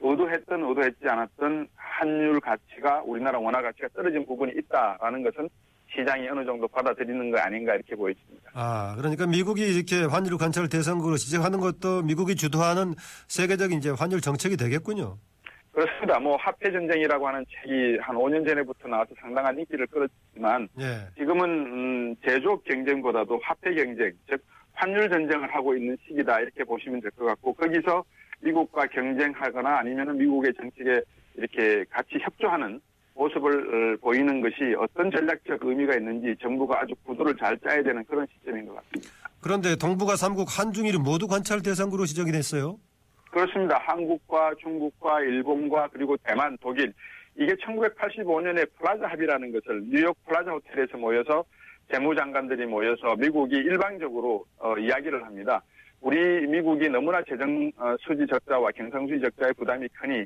[SPEAKER 5] 의도했든 의도했지 않았든 환율 가치가 우리나라 원화 가치가 떨어진 부분이 있다라는 것은 시장이 어느 정도 받아들이는 거 아닌가 이렇게 보여집니다.
[SPEAKER 2] 아, 그러니까 미국이 이렇게 환율 관찰 대상국으로 지적하는 것도 미국이 주도하는 세계적인 이제 환율 정책이 되겠군요.
[SPEAKER 5] 그렇습니다. 뭐 화폐 전쟁이라고 하는 책이 한 5년 전에부터 나와서 상당한 인기를 끌었지만
[SPEAKER 2] 예.
[SPEAKER 5] 지금은 음, 제조업 경쟁보다도 화폐 경쟁, 즉 환율 전쟁을 하고 있는 시기다 이렇게 보시면 될 것 같고 거기서 미국과 경쟁하거나 아니면 미국의 정책에 이렇게 같이 협조하는 모습을 어, 보이는 것이 어떤 전략적 의미가 있는지 정부가 아주 구도를 잘 짜야 되는 그런 시점인 것 같습니다.
[SPEAKER 2] 그런데 동북아 3국 한중일이 모두 관찰 대상국으로 지정이 됐어요.
[SPEAKER 5] 그렇습니다. 한국과 중국과 일본과 그리고 대만, 독일 이게 1985년에 플라자 합의라는 것을 뉴욕 플라자 호텔에서 모여서 재무장관들이 모여서 미국이 일방적으로 어, 이야기를 합니다. 우리 미국이 너무나 재정 어, 수지 적자와 경상 수지 적자의 부담이 크니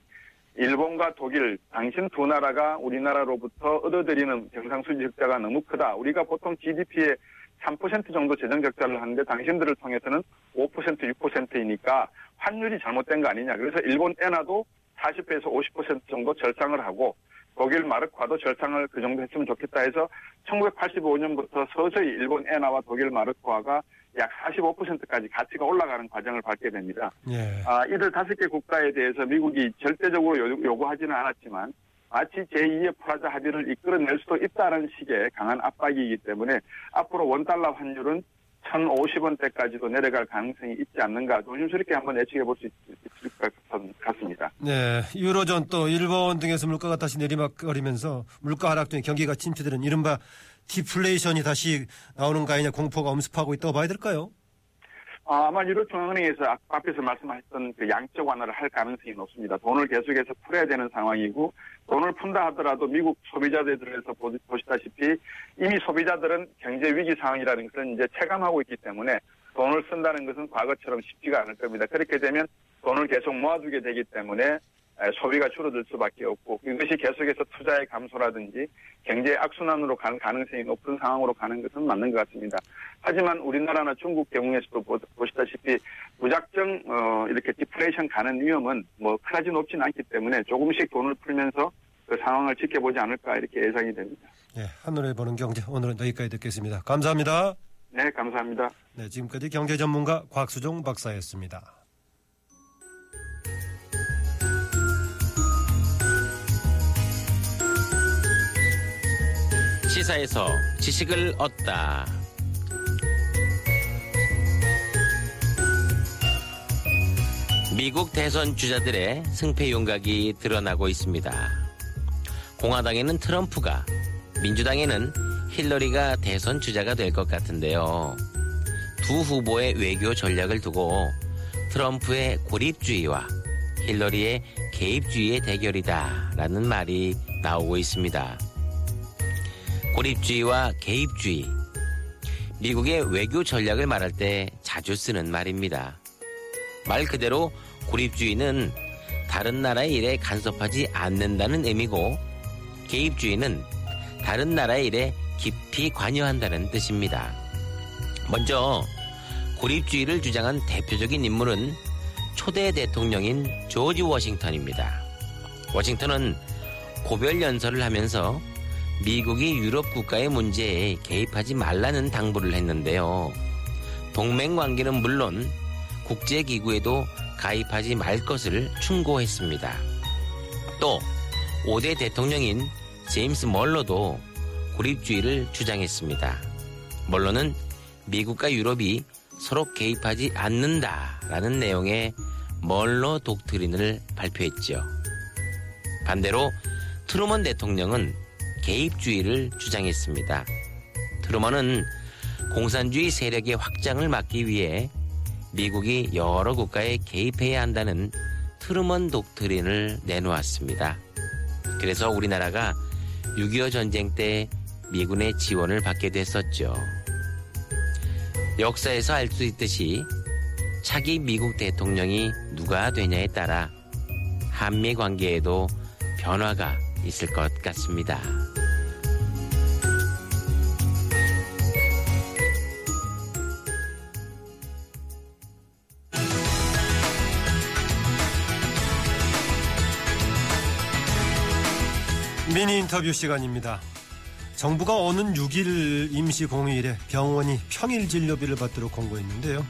[SPEAKER 5] 일본과 독일 당신 두 나라가 우리나라로부터 얻어들이는 경상 수지 적자가 너무 크다. 우리가 보통 GDP의 3% 정도 재정 적자를 하는데 당신들을 통해서는 5% 6%이니까 환율이 잘못된 거 아니냐. 그래서 일본 엔화도 40배에서 50% 정도 절상을 하고 독일 마르크화도 절상을 그 정도 했으면 좋겠다 해서 1985년부터 서서히 일본 엔화와 독일 마르크화가 약 45%까지 가치가 올라가는 과정을 밟게 됩니다.
[SPEAKER 2] 예.
[SPEAKER 5] 아, 이들 다섯 개 국가에 대해서 미국이 절대적으로 요- 요구하지는 않았지만 마치 제2의 프라자 합의를 이끌어낼 수도 있다는 식의 강한 압박이기 때문에 앞으로 원달러 환율은 1,050원대까지도 내려갈 가능성이 있지 않는가 조심스럽게 한번 예측해 볼 수 있을 것 같습니다.
[SPEAKER 2] 네, 유로존 또 일본 등에서 물가가 다시 내리막거리면서 물가 하락 등의 경기가 침체되는 이른바 디플레이션이 다시 나오는 거 아니냐 공포가 엄습하고 있다고 봐야 될까요?
[SPEAKER 5] 아, 아마 유럽 중앙은행에서 앞- 앞에서 말씀하셨던 그 양적 완화를 할 가능성이 높습니다. 돈을 계속해서 풀어야 되는 상황이고 돈을 푼다 하더라도 미국 소비자들에서 보- 보시다시피 이미 소비자들은 경제 위기 상황이라는 것을 이제 체감하고 있기 때문에 돈을 쓴다는 것은 과거처럼 쉽지가 않을 겁니다. 그렇게 되면 돈을 계속 모아두게 되기 때문에 에, 소비가 줄어들 수밖에 없고 이것이 계속해서 투자의 감소라든지 경제 악순환으로 가는 가능성이 높은 상황으로 가는 것은 맞는 것 같습니다. 하지만 우리나라나 중국 경우에서도 보- 보시다시피 무작정 어, 이렇게 디플레이션 가는 위험은 뭐 크나지 높지는 않기 때문에 조금씩 돈을 풀면서 그 상황을 지켜보지 않을까 이렇게 예상이 됩니다.
[SPEAKER 2] 네, 한눈에 보는 경제 오늘은 여기까지 듣겠습니다. 감사합니다.
[SPEAKER 5] 네, 감사합니다.
[SPEAKER 2] 네, 지금까지 경제 전문가 곽수종 박사였습니다.
[SPEAKER 6] 시사에서 지식을 얻다. 미국 대선 주자들의 승패 윤곽이 드러나고 있습니다. 공화당에는 트럼프가, 민주당에는 힐러리가 대선 주자가 될 것 같은데요. 두 후보의 외교 전략을 두고 트럼프의 고립주의와 힐러리의 개입주의의 대결이다라는 말이 나오고 있습니다. 고립주의와 개입주의. 미국의 외교 전략을 말할 때 자주 쓰는 말입니다. 말 그대로 고립주의는 다른 나라의 일에 간섭하지 않는다는 의미고 개입주의는 다른 나라의 일에 깊이 관여한다는 뜻입니다. 먼저 고립주의를 주장한 대표적인 인물은 초대 대통령인 조지 워싱턴입니다. 워싱턴은
[SPEAKER 3] 고별 연설을 하면서 미국이 유럽 국가의 문제에 개입하지 말라는 당부를 했는데요. 동맹 관계는 물론 국제기구에도 가입하지 말 것을 충고했습니다. 또 5대 대통령인 제임스 멀러도 고립주의를 주장했습니다. 멀러는 미국과 유럽이 서로 개입하지 않는다라는 내용의 멀러 독트린을 발표했죠. 반대로 트루먼 대통령은 개입주의를 주장했습니다. 트루먼은 공산주의 세력의 확장을 막기 위해 미국이 여러 국가에 개입해야 한다는 트루먼 독트린을 내놓았습니다. 그래서 우리나라가 6.25 전쟁 때 미군의 지원을 받게 됐었죠. 역사에서 알 수 있듯이 차기 미국 대통령이 누가 되냐에 따라 한미 관계에도 변화가 있을 것 같습니다.
[SPEAKER 2] 미니 인터뷰 시간입니다. 정부가 오는 6일 임시 공휴일에 병원이 평일 진료비를 받도록 공고했는데요.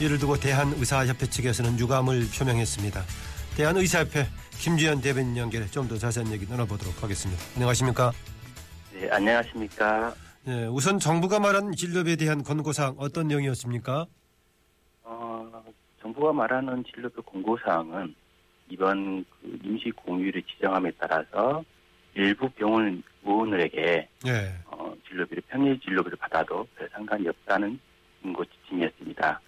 [SPEAKER 2] 이를 두고 대한의사협회 측에서는 유감을 표명했습니다. 대한의사협회 김주현 대변인 연결해 좀 더 자세한 얘기 나눠보도록 하겠습니다. 안녕하십니까?
[SPEAKER 7] 네, 안녕하십니까.
[SPEAKER 2] 예, 우선 정부가 말한 진료비에 대한 권고사항 어떤 내용이었습니까?
[SPEAKER 7] 어, 정부가 말하는 진료비 공고사항은 이번 그 임시 공휴일을 지정함에 따라서 일부 병원 의원들에게
[SPEAKER 2] 예,
[SPEAKER 7] 어, 진료비를 평일 진료비를 받아도 별 상관이 없다는 공고 지침이었습니다.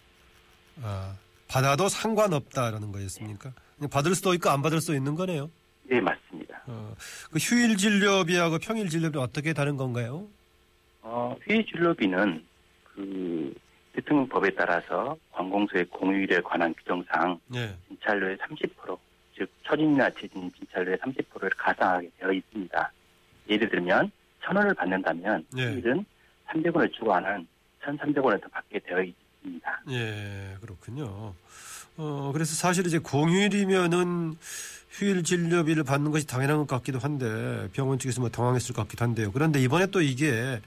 [SPEAKER 2] 아, 받아도 상관없다라는 거였습니까? 그냥 받을 수도 있고 안 받을 수도 있는 거네요.
[SPEAKER 7] 네, 맞습니다.
[SPEAKER 2] 어, 그 휴일 진료비하고 평일 진료비 어떻게 다른 건가요?
[SPEAKER 7] 어, 휴일 진료비는 그 대통령법에 따라서 관공서의 공휴일에 관한 규정상
[SPEAKER 2] 예,
[SPEAKER 7] 진찰료의 30%, 즉 철인이나 재진 진찰료의 30%를 가상하게 되어 있습니다. 예를 들면 천 원을 받는다면
[SPEAKER 2] 예.
[SPEAKER 7] 휴일은 300원을 주고 하는 1,300원을 더 받게 되어 있습니다.
[SPEAKER 2] 예, 그렇군요. 어, 그래서 사실 이제 공휴일이면은 휴일 진료비를 받는 것이 당연한 것 같기도 한데 병원 측에서 뭐 당황했을 것 같기도 한데요. 그런데 이번에 또 이게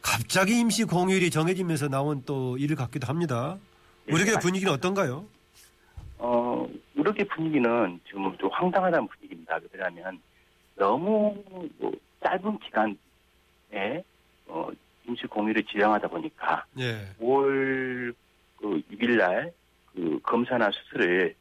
[SPEAKER 2] 갑자기 임시 공휴일이 정해지면서 나온 또 일을 같기도 합니다.
[SPEAKER 7] 예,
[SPEAKER 2] 우리의
[SPEAKER 7] 맞습니다.
[SPEAKER 2] 분위기는 어떤가요?
[SPEAKER 7] 어, 우리의 분위기는 지금 좀 황당하다는 분위기입니다. 왜냐하면 너무 뭐 짧은 기간에 어, 임시 공휴일을 지정하다 보니까
[SPEAKER 2] 예,
[SPEAKER 7] 5월 그 6일 날그 검사나 수술을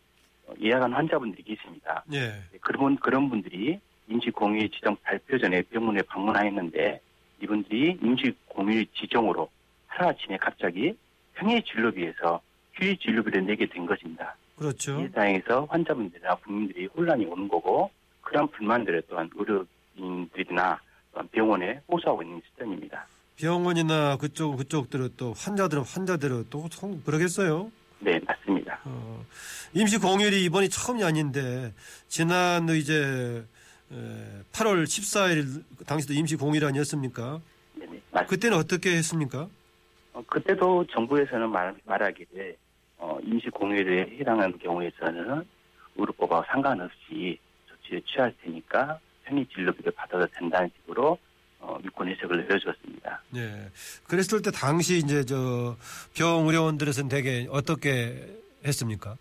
[SPEAKER 7] 어, 예약한 환자분들이 계십니다.
[SPEAKER 2] 예,
[SPEAKER 7] 그런 그런 분들이 임시 공휴일 지정 발표 전에 병원에 방문하였는데 이분들이 임시 공휴일 지정으로 하루아침에 갑자기 평일 진료비에서 휴일 진료비를 내게 된 것입니다.
[SPEAKER 2] 그렇죠.
[SPEAKER 7] 이 상황에서 환자분들이나 국민들이 혼란이 오는 거고 그런 불만들을 또한 의료인들이나 또한 병원에 호소하고 있는 시점입니다.
[SPEAKER 2] 병원이나 그쪽 그쪽들은 또 환자들은 환자대로 또 성- 그러겠어요.
[SPEAKER 7] 네, 맞습니다.
[SPEAKER 2] 어, 임시 공휴일이 이번이 처음이 아닌데 지난 이제 에, 8월 14일 당시도 임시 공휴일 아니었습니까?
[SPEAKER 7] 네네, 맞습니다.
[SPEAKER 2] 그때는 어떻게 했습니까?
[SPEAKER 7] 어, 그때도 정부에서는 말, 말하기를 어, 임시 공휴일에 해당하는 경우에서는 의료법하고 상관없이 조치를 취할 테니까 편의 진료비를 받아도 된다는 식으로 어, 유권 해석을 내려주었습니다.
[SPEAKER 2] 예. 그랬을 때 당시 이제 저 병의료원들에서는 되게 어떻게 했습니까?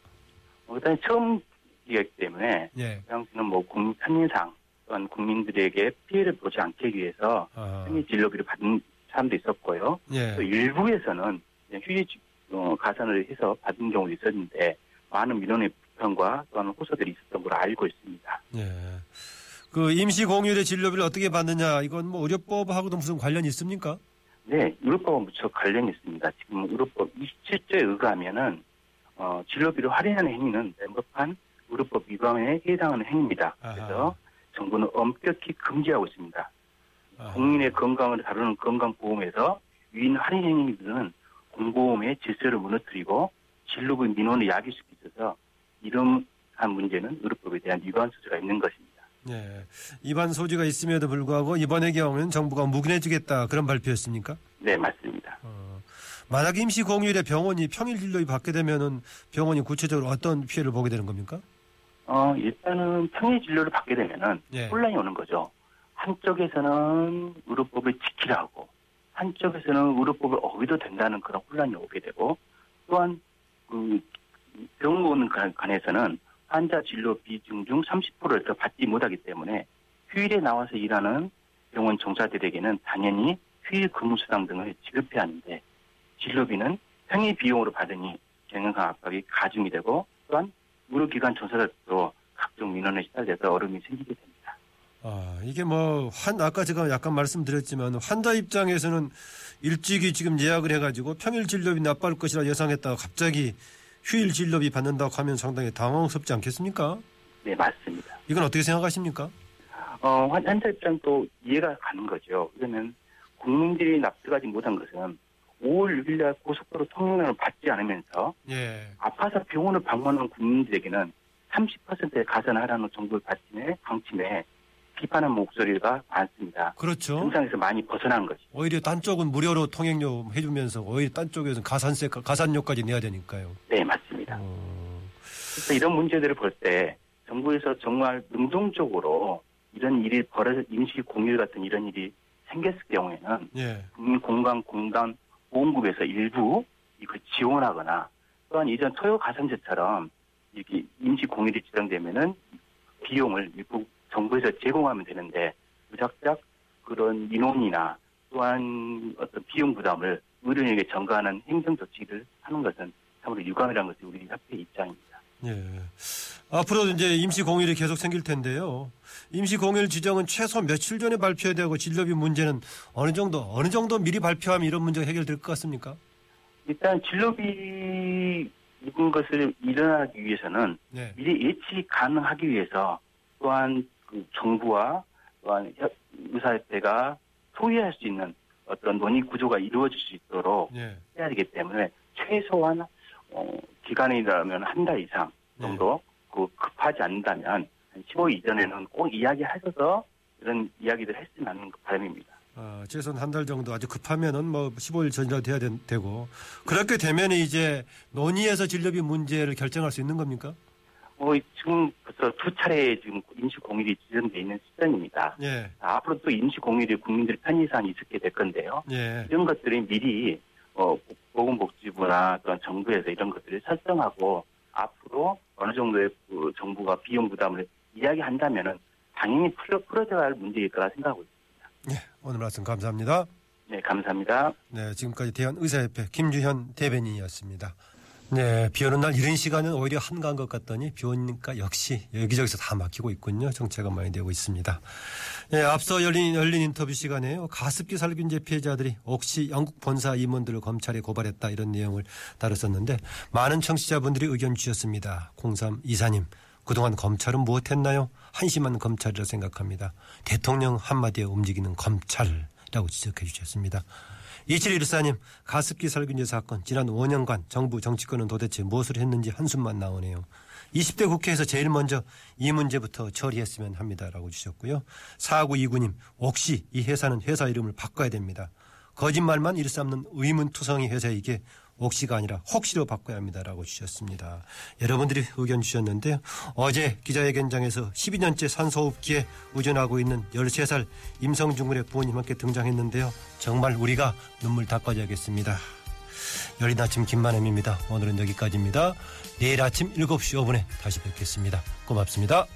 [SPEAKER 7] 어, 일단 처음 이기 때문에
[SPEAKER 2] 예.
[SPEAKER 7] 그 당시는 뭐 국민 편의상 또한 국민들에게 피해를 보지 않기 위해서
[SPEAKER 2] 아,
[SPEAKER 7] 편의 진료비를 받은 사람도 있었고요.
[SPEAKER 2] 예.
[SPEAKER 7] 또 일부에서는 그냥 휴일 지- 어, 가산을 해서 받은 경우도 있었는데 많은 민원의 불편과 또한 호소들이 있었던 걸로 알고 있습니다.
[SPEAKER 2] 예. 그 임시 공휴일의 진료비를 어떻게 받느냐 이건 뭐 의료법하고도 무슨 관련이 있습니까?
[SPEAKER 7] 네, 의료법은 무척 관련이 있습니다. 지금 의료법 27조에 의거하면은 어, 진료비를 할인하는 행위는 명백한 의료법 위반에 해당하는 행위입니다.
[SPEAKER 2] 아하.
[SPEAKER 7] 그래서 정부는 엄격히 금지하고 있습니다.
[SPEAKER 2] 아,
[SPEAKER 7] 국민의 건강을 다루는 건강보험에서 유인 할인 행위들은 공보험의 질서를 무너뜨리고 진료비 민원을 야기할 수 있어서 이러한 문제는 의료법에 대한 위반 소지가 있는 것입니다.
[SPEAKER 2] 예. 위반 소지가 있음에도 불구하고 이번의 경우는 정부가 묵인해주겠다 그런 발표였습니까?
[SPEAKER 7] 네, 맞습니다.
[SPEAKER 2] 어, 만약 임시 공휴일에 병원이 평일 진료비 받게 되면은 병원이 구체적으로 어떤 피해를 보게 되는 겁니까?
[SPEAKER 7] 어, 일단은 평일 진료를 받게 되면은
[SPEAKER 2] 예.
[SPEAKER 7] 혼란이 오는 거죠. 한쪽에서는 의료법을 지키라고, 한쪽에서는 의료법을 어기도 된다는 그런 혼란이 오게 되고, 또한 그 병원 간- 간에서는 환자 진료 비중 중 30%를 더 받지 못하기 때문에 휴일에 나와서 일하는 병원 종사들에게는 당연히 휴일 근무 수당 등을 지급해야 하는데 진료비는 평일 비용으로 받으니 경영상 압박이 가중이 되고 또한 의료기관 종사자들도 각종 민원에 시달려서 어려움이 생기게 됩니다.
[SPEAKER 2] 아, 이게 뭐, 환, 아까 제가 약간 말씀드렸지만, 환자 입장에서는 일찍이 지금 예약을 해가지고 평일 진료비 나빠할 것이라 예상했다가 갑자기 휴일 진료비 받는다고 하면 상당히 당황스럽지 않겠습니까?
[SPEAKER 7] 네, 맞습니다.
[SPEAKER 2] 이건 어떻게 생각하십니까?
[SPEAKER 7] 어, 환- 환자 입장도 이해가 가는 거죠. 그러면 국민들이 납득하지 못한 것은 5월 6일 날 고속도로 통행료를 받지 않으면서
[SPEAKER 2] 예.
[SPEAKER 7] 아파서 병원을 방문하는 국민들에게는 30%의 가산하라는 정부의 받침에 방침에 비판하는 목소리가 많습니다.
[SPEAKER 2] 그렇죠.
[SPEAKER 7] 정상에서 많이 벗어난 거죠.
[SPEAKER 2] 오히려 딴 쪽은 무료로 통행료 해주면서 오히려 딴 쪽에서는 가산세, 가산료까지 내야 되니까요.
[SPEAKER 7] 네, 맞습니다.
[SPEAKER 2] 어,
[SPEAKER 7] 그래서 이런 문제들을 볼 때 정부에서 정말 능동적으로 이런 일이 벌어져 임시 공휴일 같은 이런 일이 생겼을 경우에는
[SPEAKER 2] 예.
[SPEAKER 7] 국민건강공단 보험급에서 일부 이걸 지원하거나 또한 이전 토요 가산제처럼 이렇게 임시 공휴일이 지정되면은 비용을 일부 정부에서 제공하면 되는데 무작작 그런 민원이나 또한 어떤 비용 부담을 의료인에게 전가하는 행정 조치를 하는 것은 참으로 유감이라는 것이 우리 협회 입장입니다.
[SPEAKER 2] 예. 앞으로 이제 임시 공휴일이 계속 생길 텐데요. 임시 공휴일 지정은 최소 며칠 전에 발표해야 되고 진료비 문제는 어느 정도 어느 정도 미리 발표하면 이런 문제가 해결될 것 같습니까?
[SPEAKER 7] 일단 진료비 이런 것을 일어나기 위해서는
[SPEAKER 2] 네.
[SPEAKER 7] 미리 예측이 가능하기 위해서 또한 그 정부와 의사협회가 소유할 수 있는 어떤 논의 구조가 이루어질 수 있도록
[SPEAKER 2] 예.
[SPEAKER 7] 해야 되기 때문에 최소한 어, 기간이라면 한 달 이상 정도 그 급하지 않는다면 한 15일 이전에는 꼭 이야기하셔서 이런 이야기를 했으면 하는 바람입니다.
[SPEAKER 2] 아, 최소한 한 달 정도 아주 급하면은 뭐 15일 전이라도 돼야 된- 되고 그렇게 되면 이제 논의해서 진료비 문제를 결정할 수 있는 겁니까?
[SPEAKER 7] 어, 지금 벌써 두 차례 지금 임시 공휴일이 지정돼 있는 시점입니다.
[SPEAKER 2] 예.
[SPEAKER 7] 앞으로 또 임시 공휴일이 국민들 편의 사항이 있게 될 건데요.
[SPEAKER 2] 예.
[SPEAKER 7] 이런 것들이 미리 어, 보건복지부나 또한 정부에서 이런 것들을 설정하고 앞으로 어느 정도의 그 정부가 비용 부담을 이야기한다면은 당연히 풀어 풀어져야 할 문제일 거라 생각하고 있습니다.
[SPEAKER 2] 예. 오늘 말씀 감사합니다.
[SPEAKER 7] 네, 감사합니다.
[SPEAKER 2] 네, 지금까지 대한의사협회 김주현 대변인이었습니다. 네, 비 오는 날 이런 시간은 오히려 한가한 것 같더니 비 오니까 역시 여기저기서 다 막히고 있군요. 정체가 많이 되고 있습니다. 네, 앞서 열린, 열린 인터뷰 시간에요. 가습기 살균제 피해자들이 혹시 영국 본사 임원들을 검찰에 고발했다 이런 내용을 다뤘었는데 많은 청취자분들이 의견 주셨습니다. 0324님, 그동안 검찰은 무엇했나요? 한심한 검찰이라 생각합니다. 대통령 한마디에 움직이는 검찰이라고 지적해 주셨습니다. 2714님, 가습기 살균제 사건, 지난 5년간 정부 정치권은 도대체 무엇을 했는지 한숨만 나오네요. 20대 국회에서 제일 먼저 이 문제부터 처리했으면 합니다라고 주셨고요. 4929님, 혹시 이 회사는 회사 이름을 바꿔야 됩니다. 거짓말만 일삼는 의문투성이 회사이게 옥시가 아니라 혹시로 바꿔야 합니다라고 주셨습니다. 여러분들이 의견 주셨는데요. 어제 기자회견장에서 12년째 산소호흡기에 의존하고 있는 13살 임성준 군의 부모님 함께 등장했는데요. 정말 우리가 눈물 닦아줘야겠습니다. 열린 아침 김만혜입니다. 오늘은 여기까지입니다. 내일 아침 7시 5분에 다시 뵙겠습니다. 고맙습니다.